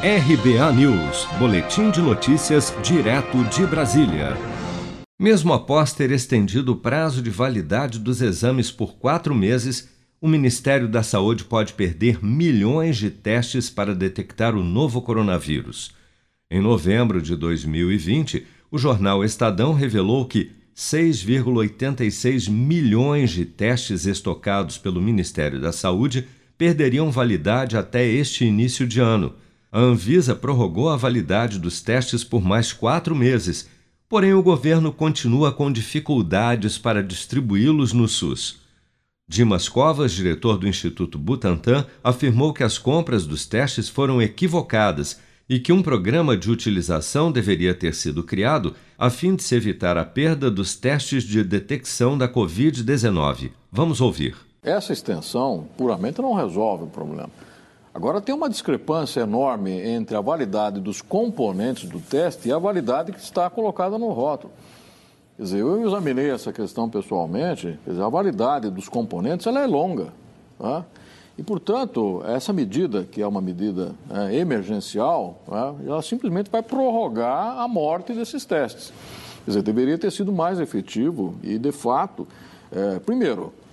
RBA News, Boletim de Notícias, direto de Brasília. Mesmo após ter estendido o prazo de validade dos exames por quatro meses, o Ministério da Saúde pode perder milhões de testes para detectar o novo coronavírus. Em novembro de 2020, o jornal Estadão revelou que 6,86 milhões de testes estocados pelo Ministério da Saúde perderiam validade até este início de ano a Anvisa prorrogou a validade dos testes por mais quatro meses, porém o governo continua com dificuldades para distribuí-los no SUS. Dimas Covas, diretor do Instituto Butantan, afirmou que as compras dos testes foram equivocadas e que um programa de utilização deveria ter sido criado a fim de se evitar a perda dos testes de detecção da Covid-19. Vamos ouvir. Essa extensão puramente não resolve o problema. Agora, tem uma discrepância enorme entre a validade dos componentes do teste e a validade que está colocada no rótulo. Quer dizer, eu examinei essa questão pessoalmente, quer dizer, a validade dos componentes ela é longa. Tá? E, portanto, essa medida, que é uma medida é, emergencial, né, ela simplesmente vai prorrogar a morte desses testes. Quer dizer, deveria ter sido mais efetivo e, de fato, é, primeiro, é,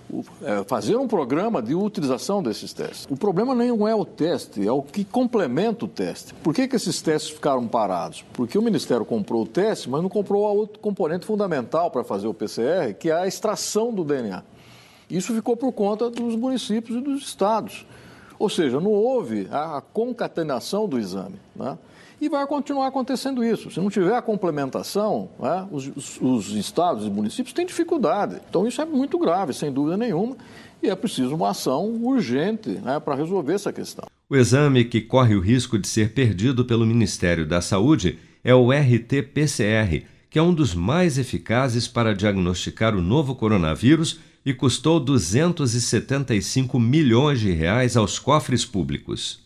fazer um programa de utilização desses testes. O problema não é o teste, é o que complementa o teste. Por que, que esses testes ficaram parados? Porque o Ministério comprou o teste, mas não comprou outro componente fundamental para fazer o PCR, que é a extração do DNA. Isso ficou por conta dos municípios e dos estados. Ou seja, não houve a concatenação do exame. Né? E vai continuar acontecendo isso. Se não tiver a complementação, né, os, os, os estados e municípios têm dificuldade. Então isso é muito grave, sem dúvida nenhuma, e é preciso uma ação urgente né, para resolver essa questão. O exame que corre o risco de ser perdido pelo Ministério da Saúde é o RT-PCR, que é um dos mais eficazes para diagnosticar o novo coronavírus e custou 275 milhões de reais aos cofres públicos.